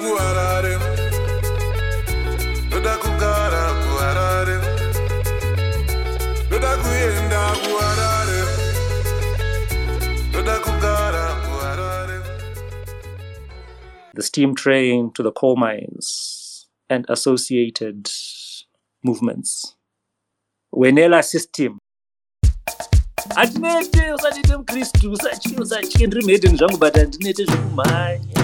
kuharare. Ndoda kugara kuharare. Ndoda kuenda kuharare. Ndoda kugara kuharare. The steam train to the coal mines and associated movements. Wenela system. mukristu ndiri mhedheni zvangu zvekumhanya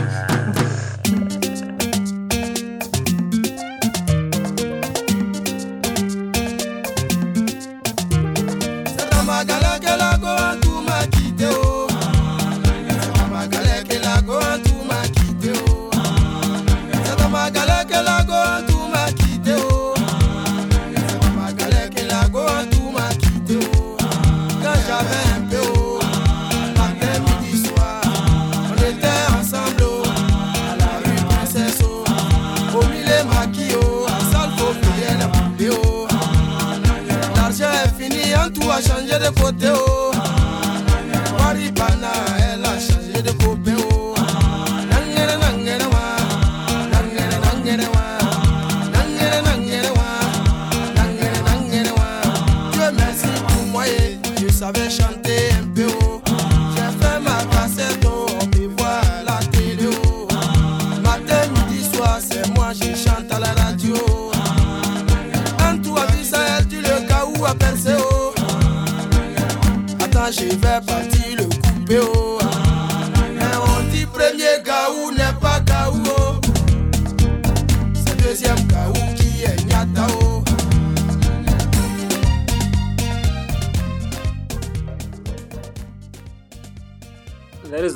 de conteúdo.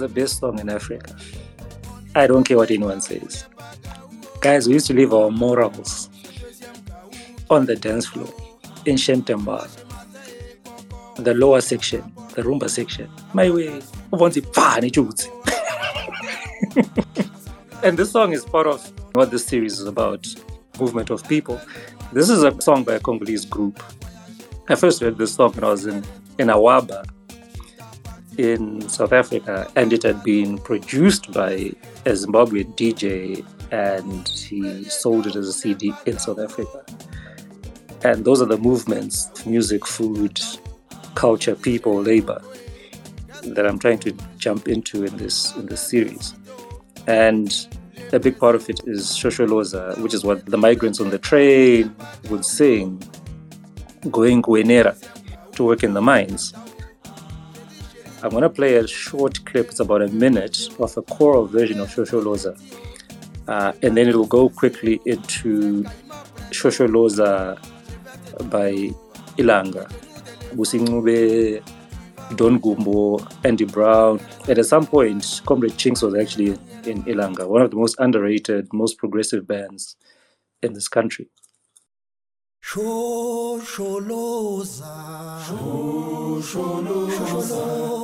The best song in Africa. I don't care what anyone says. Guys, we used to leave our morals on the dance floor in Shentemba, the lower section, the rumba section. My way. And this song is part of what this series is about movement of people. This is a song by a Congolese group. I first heard this song when I was in, in Awaba, in South Africa, and it had been produced by a Zimbabwean DJ, and he sold it as a CD in South Africa. And those are the movements music, food, culture, people, labor that I'm trying to jump into in this in this series. And a big part of it is Shosholoza, which is what the migrants on the train would sing, going Wenela to work in the mines. I'm going to play a short clip, it's about a minute, of a choral version of Shosholoza. Uh, and then it will go quickly into Shosholoza by Ilanga, Busi Ncube, Don Gumbo, Andy Brown. And at some point, Comrade Chinx was actually in Ilanga, one of the most underrated, most progressive bands in this country. Shosholoza. Shosholoza. Shosholoza.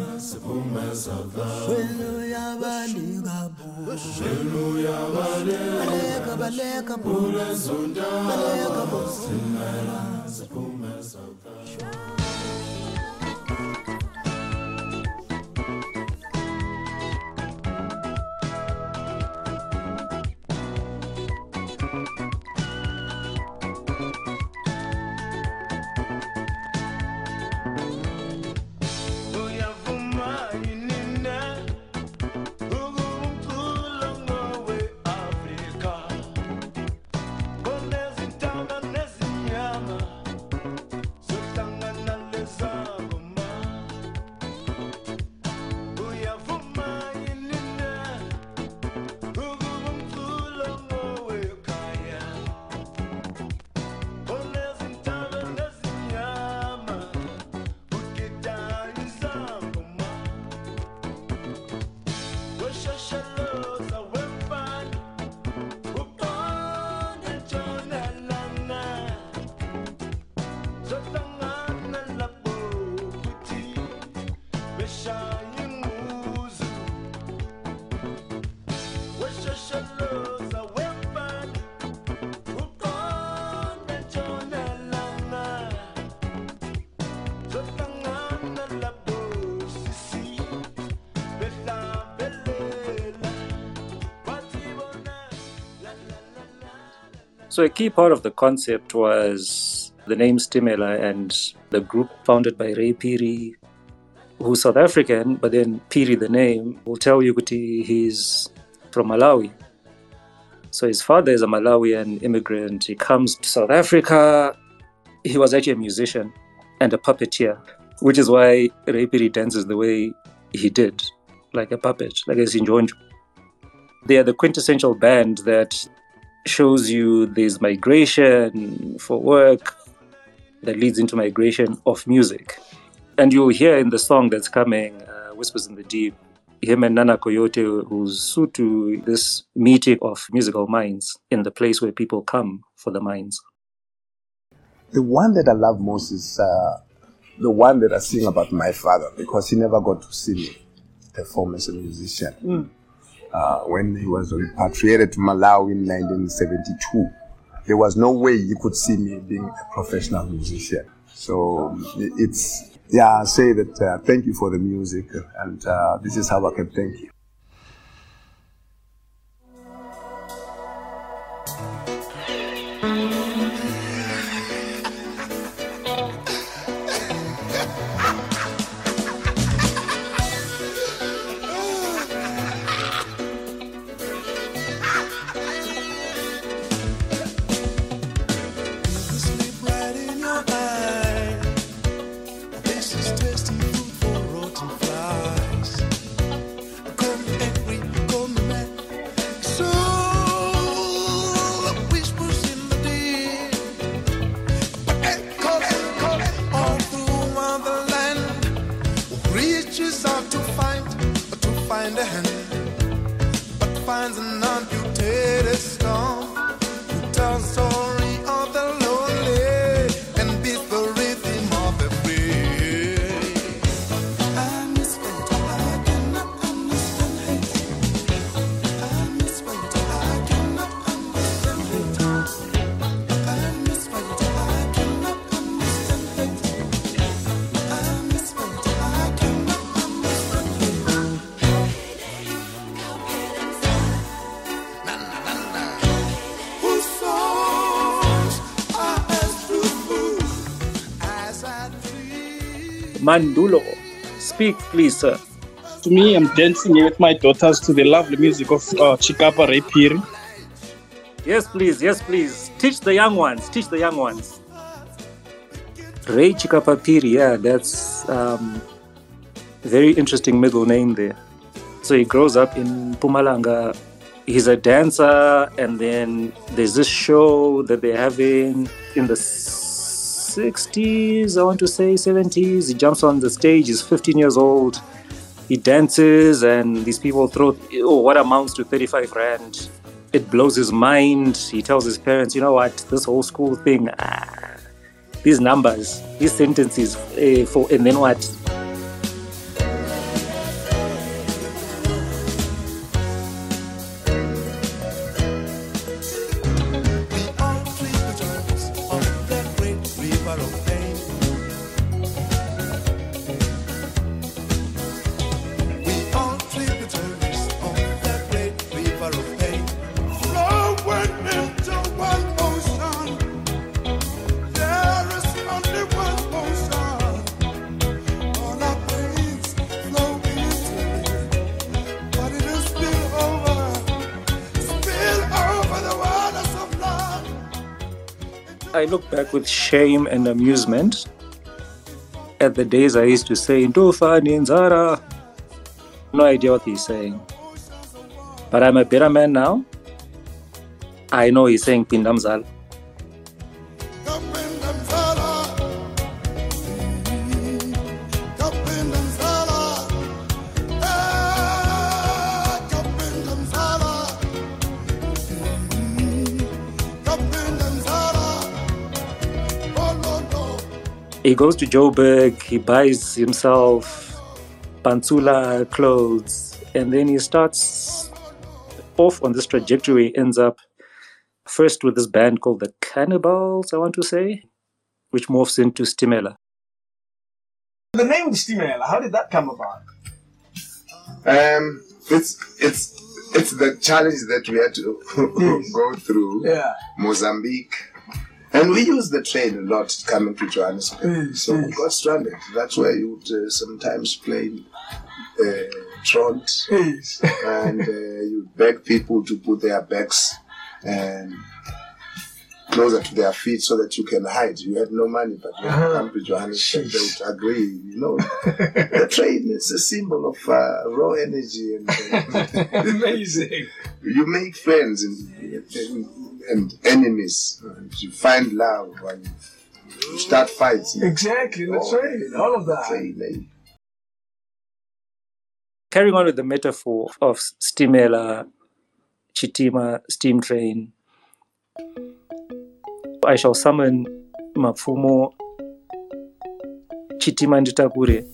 baleka. Hallelujah, baleka. Baleka, baleka. Baleka, Uyavuma So a key part of the concept was the name Stimela and the group founded by Ray Phiri, who's South African, but then Phiri, the name, will tell you he's from Malawi. So his father is a Malawian immigrant. He comes to South Africa. He was actually a musician and a puppeteer, which is why Ray Phiri dances the way he did, like a puppet, like a Sinjonjo. They are the quintessential band that shows you there's migration for work that leads into migration of music. And you'll hear in the song that's coming, uh, Whispers in the Deep, him and Nana Coyote, who's Sutu, this meeting of musical minds in the place where people come for the minds. The one that I love most is uh, the one that I sing about my father because he never got to see me perform as a musician. Uh, when he was repatriated to Malawi in 1972, there was no way he could see me being a professional musician. So it's, yeah, I say that uh, thank you for the music, and uh, this is how I can thank you. Mandulo, speak, please, sir. To me, I'm dancing here with my daughters to the lovely music of uh, Chikapa Ray Phiri. Yes, please. Yes, please. Teach the young ones. Teach the young ones. Ray Chikapa Phiri, yeah, that's um, very interesting middle name there. So he grows up in Mpumalanga. He's a dancer, and then there's this show that they're having in the 60s, I want to say 70s. He jumps on the stage, he's 15 years old. He dances, and these people throw oh, what amounts to 35 rand. It blows his mind. He tells his parents, you know what, this whole school thing, ah, these numbers, these sentences, eh, for and then what? Shame and amusement at the days I used to say, Ndofa Ninzara. No idea what he's saying. But I'm a better man now. I know he's saying Pindamzal. He goes to Joburg, he buys himself Pantsula clothes, and then he starts off on this trajectory. He ends up first with this band called the Cannibals, I want to say, which morphs into Stimela. The name Stimela, how did that come about? Um, it's it's it's the challenge that we had to go through. Yeah. Mozambique. And we use the train a lot coming to Johannesburg. Yes, so we got stranded. That's where you would uh, sometimes play uh, trot Yes. and uh, you beg people to put their bags and closer to their feet so that you can hide. You had no money, but you Uh-huh. come to Johannesburg, they would agree. You know, the train is a symbol of uh, raw energy, and uh, Amazing. you make friends and, and, and enemies. And you find love and you start fights. Exactly. The train. All of that. Train, eh? Carrying on with the metaphor of Stimela, Chitima, steam train, I shall summon Mapfumo, Chitima Nditakure.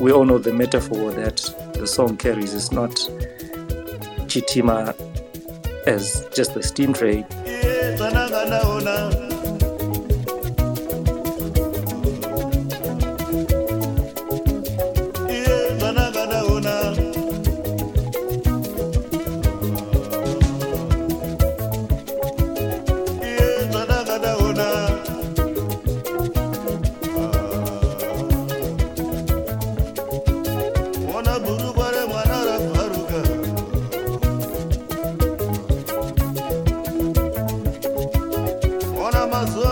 We all know the metaphor that the song carries. Is not Chitima as just the steam train, ona mazuva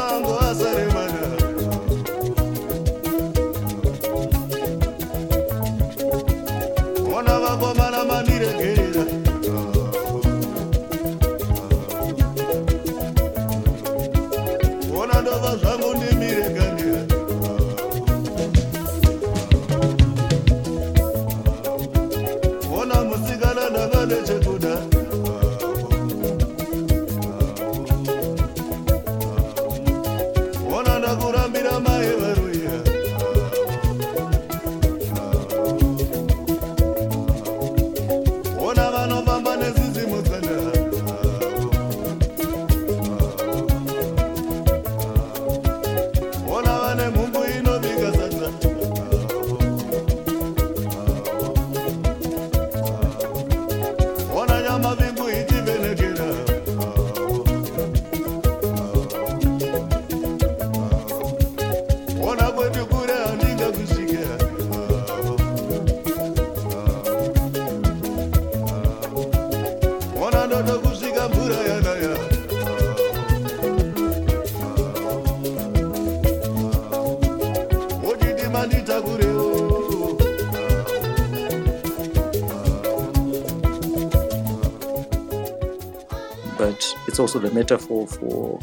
also the metaphor for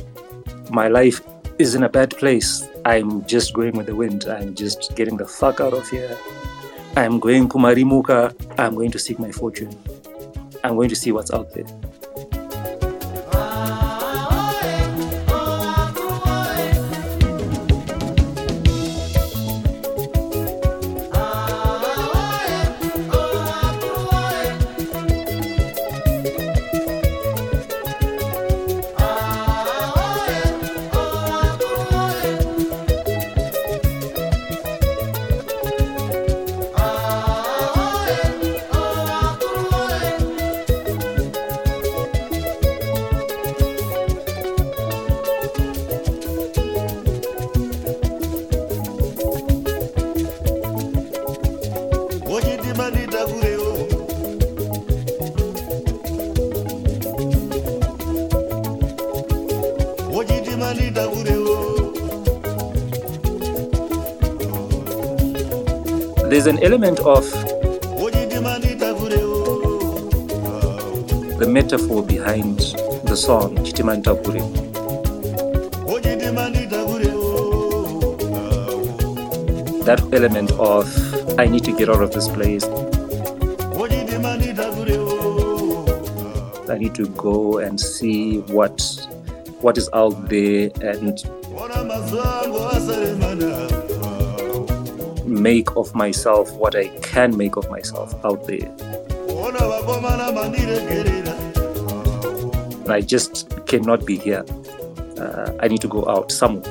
my life is in a bad place. I'm just going with the wind. I'm just getting the fuck out of here. I'm going kumarimuka. I'm going to seek my fortune. I'm going to see what's out there. There's an element of the metaphor behind the song Chitima Nditakure. That element of I need to get out of this place. I need to go and see what what is out there and make of myself what I can make of myself out there. I just cannot be here. Uh, I need to go out somewhere.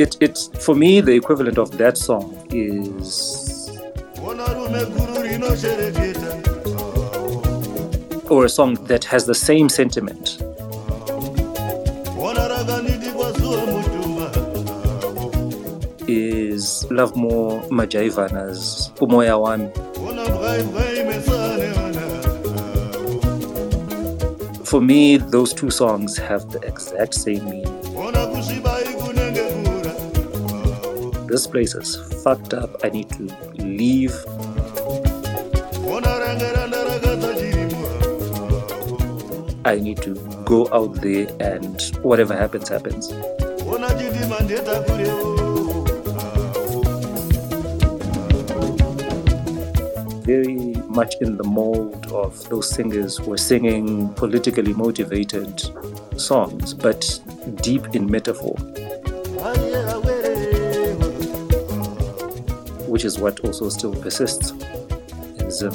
It, it's for me the equivalent of that song is or a song that has the same sentiment is Lovemore Majaivana's Umoya Wami. For me, those two songs have the exact same meaning. This place is fucked up. I need to leave. I need to go out there and whatever happens, happens. Very much in the mold of those singers who were singing politically motivated songs, but deep in metaphor, which is what also still persists in Zim.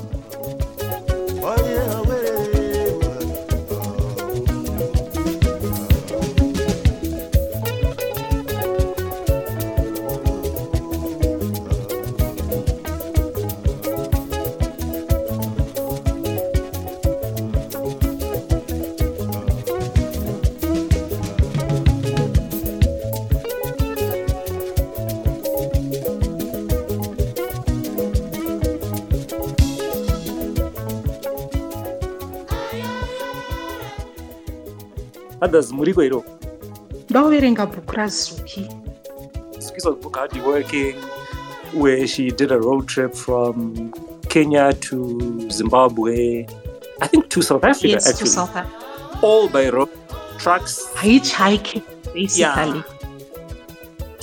Others, Murigo Iro. ndoverenga bhuku razuki Zukiswa's book, Hardly Working, where she did a road trip from Kenya to Zimbabwe, I think to South Africa yes to actually, south africa all by road, trucks. hitchhiking basically. Yeah.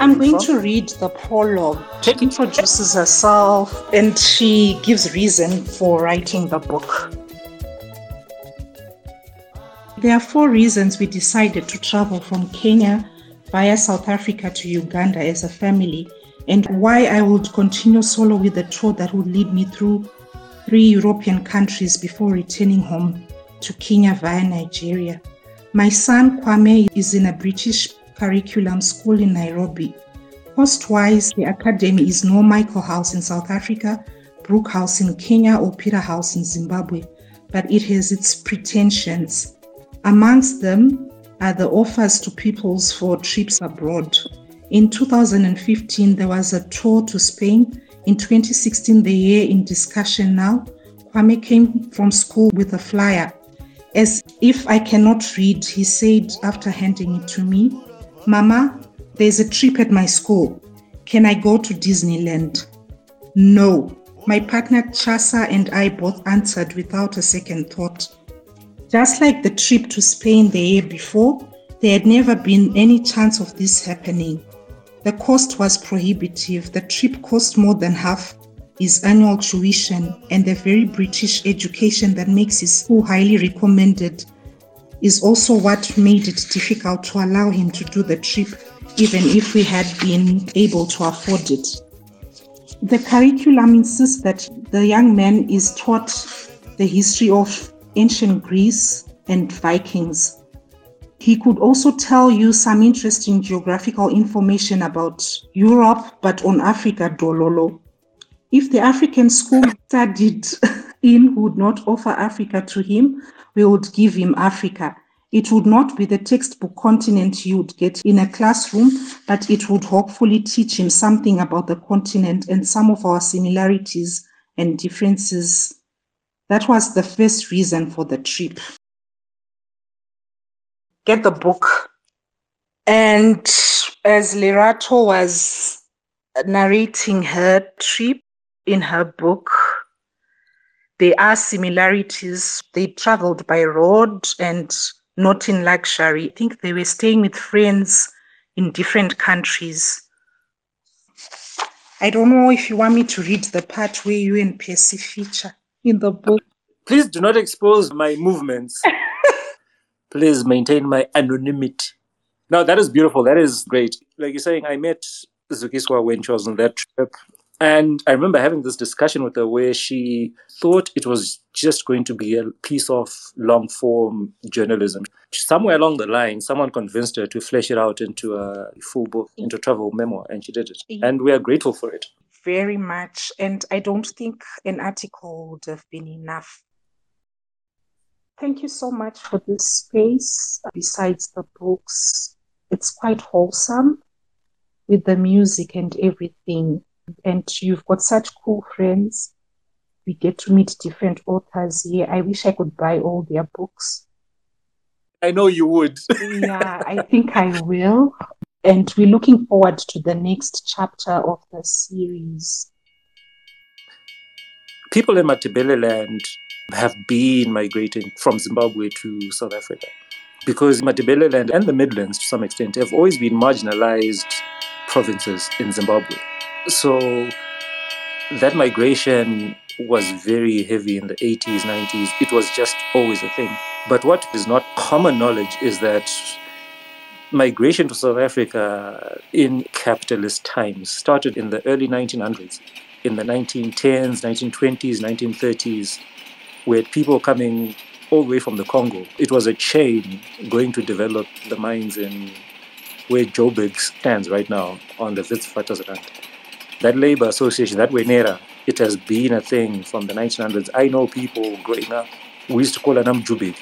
i'm going to read the prologue she introduces herself and she gives reason for writing the book there are four reasons we decided to travel from kenya via south africa to uganda as a family and why i would continue solo with a tour that would lead me through three european countries before returning home to kenya via nigeria my son Kwame is in a British curriculum school in Nairobi. Cost wise, the academy is no Michael House in South Africa, Brook House in Kenya, or Peter House in Zimbabwe, but it has its pretensions. Amongst them are the offers to pupils for trips abroad. In 2015, there was a tour to Spain. In 2016, the year in discussion now, Kwame came from school with a flyer as if I cannot read, he said after handing it to me, Mama, there's a trip at my school. Can I go to Disneyland? No. My partner Chasa and I both answered without a second thought. Just like the trip to Spain the year before, there had never been any chance of this happening. The cost was prohibitive. The trip cost more than half his annual tuition, and the very British education that makes his school highly recommended is also what made it difficult to allow him to do the trip, even if we had been able to afford it. The curriculum insists that the young man is taught the history of ancient Greece and Vikings. He could also tell you some interesting geographical information about Europe, but on Africa, Dololo. If the African school studied in would not offer Africa to him, we would give him Africa. It would not be the textbook continent you'd get in a classroom, but it would hopefully teach him something about the continent and some of our similarities and differences. That was the first reason for the trip. Get the book. And as Lerato was narrating her trip in her book, there are similarities. They traveled by road and not in luxury. I think they were staying with friends in different countries. I don't know if you want me to read the part where you and Percy feature in the book. Please do not expose my movements. Please maintain my anonymity. No, that is beautiful. That is great. Like you're saying, I met Zukiswa when she was on that trip. And I remember having this discussion with her where she thought it was just going to be a piece of long form journalism. Somewhere along the line, someone convinced her to flesh it out into a full book, into a travel memoir, and she did it. And we are grateful for it. Very much. And I don't think an article would have been enough. Thank you so much for this space. Besides the books, it's quite wholesome with the music and everything. And you've got such cool friends. We get to meet different authors here. I wish I could buy all their books. I know you would. yeah, I think I will. And we're looking forward to the next chapter of the series. People in Matabeleland have been migrating from Zimbabwe to South Africa because Matabeleland and the Midlands, to some extent, have always been marginalized provinces in Zimbabwe. So that migration was very heavy in the 80s, 90s. It was just always a thing. But what is not common knowledge is that migration to South Africa in capitalist times started in the early 1900s. In the 1910s, 1920s, 1930s, we had people coming all the way from the Congo. It was a chain going to develop the mines in where Joburg stands right now on the Witwatersrand. That labor association, that Wenela, it has been a thing from the 1900s. I know people growing up, we used to call them Jubig.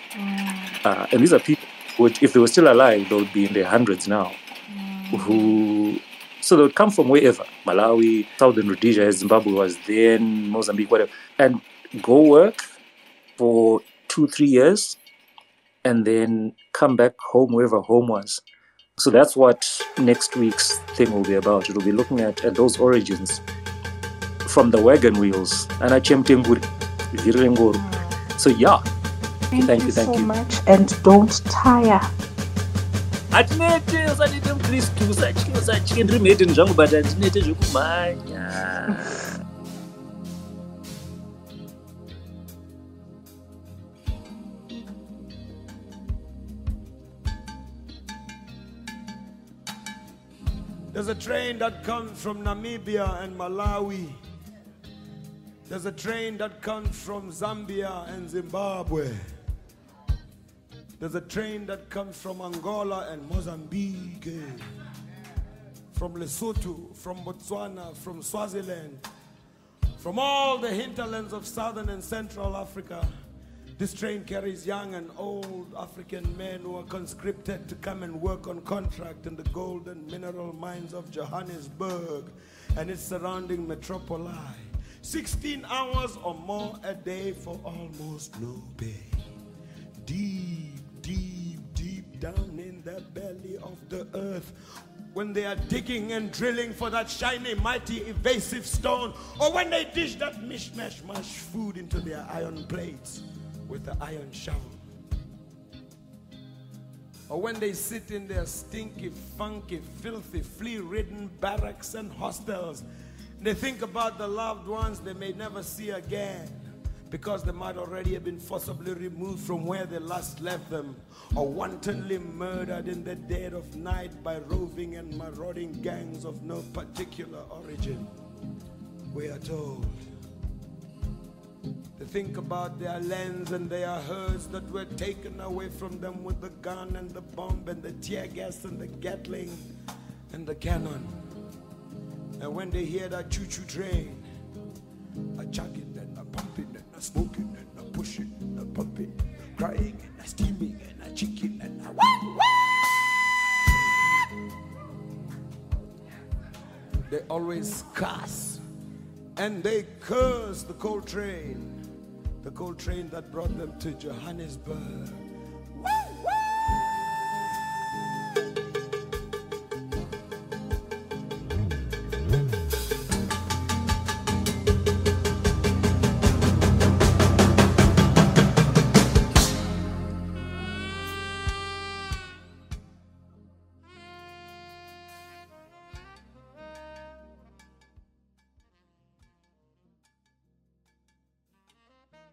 Uh, and these are people, would, if they were still alive, they would be in their hundreds now, who so they would come from wherever Malawi, Southern Rhodesia, Zimbabwe was then, Mozambique, whatever, and go work for two, three years and then come back home wherever home was. So that's what next week's thing will be about. It will be looking at, at those origins from the wagon wheels. And I So yeah. Thank, Thank you, you, thank so you. much. And don't tire. hatinete usandiite mukristu usatye usatye ndiri mhedheni zvangu but hatinete zvekumhanya There's a train that comes from Namibia and Malawi. There's a train that comes from Zambia and Zimbabwe. There's a train that comes from Angola and Mozambique. From Lesotho, from Botswana, from Swaziland, from all the hinterlands of southern and central Africa. This train carries young and old African men who are conscripted to come and work on contract in the gold and mineral mines of Johannesburg and its surrounding metropoli. 16 hours or more a day for almost no pay. Deep, deep, deep down in the belly of the earth. When they are digging and drilling for that shiny, mighty, evasive stone, or when they dish that mishmash mash food into their iron plates with the iron shovel. Or when they sit in their stinky, funky, filthy, flea ridden barracks and hostels, they think about the loved ones they may never see again because they might already have been forcibly removed from where they last left them or wantonly murdered in the dead of night by roving and marauding gangs of no particular origin. We are told. They think about their lands and their herds that were taken away from them with the gun and the bomb and the tear gas and the Gatling and the cannon. And when they hear that choo-choo train, a chuck it and I it and smoke it and I push it and I pump it, crying and I steaming and I chicken and I wah, wah. They always cuss and they curse the coal train, the coal train that brought them to Johannesburg.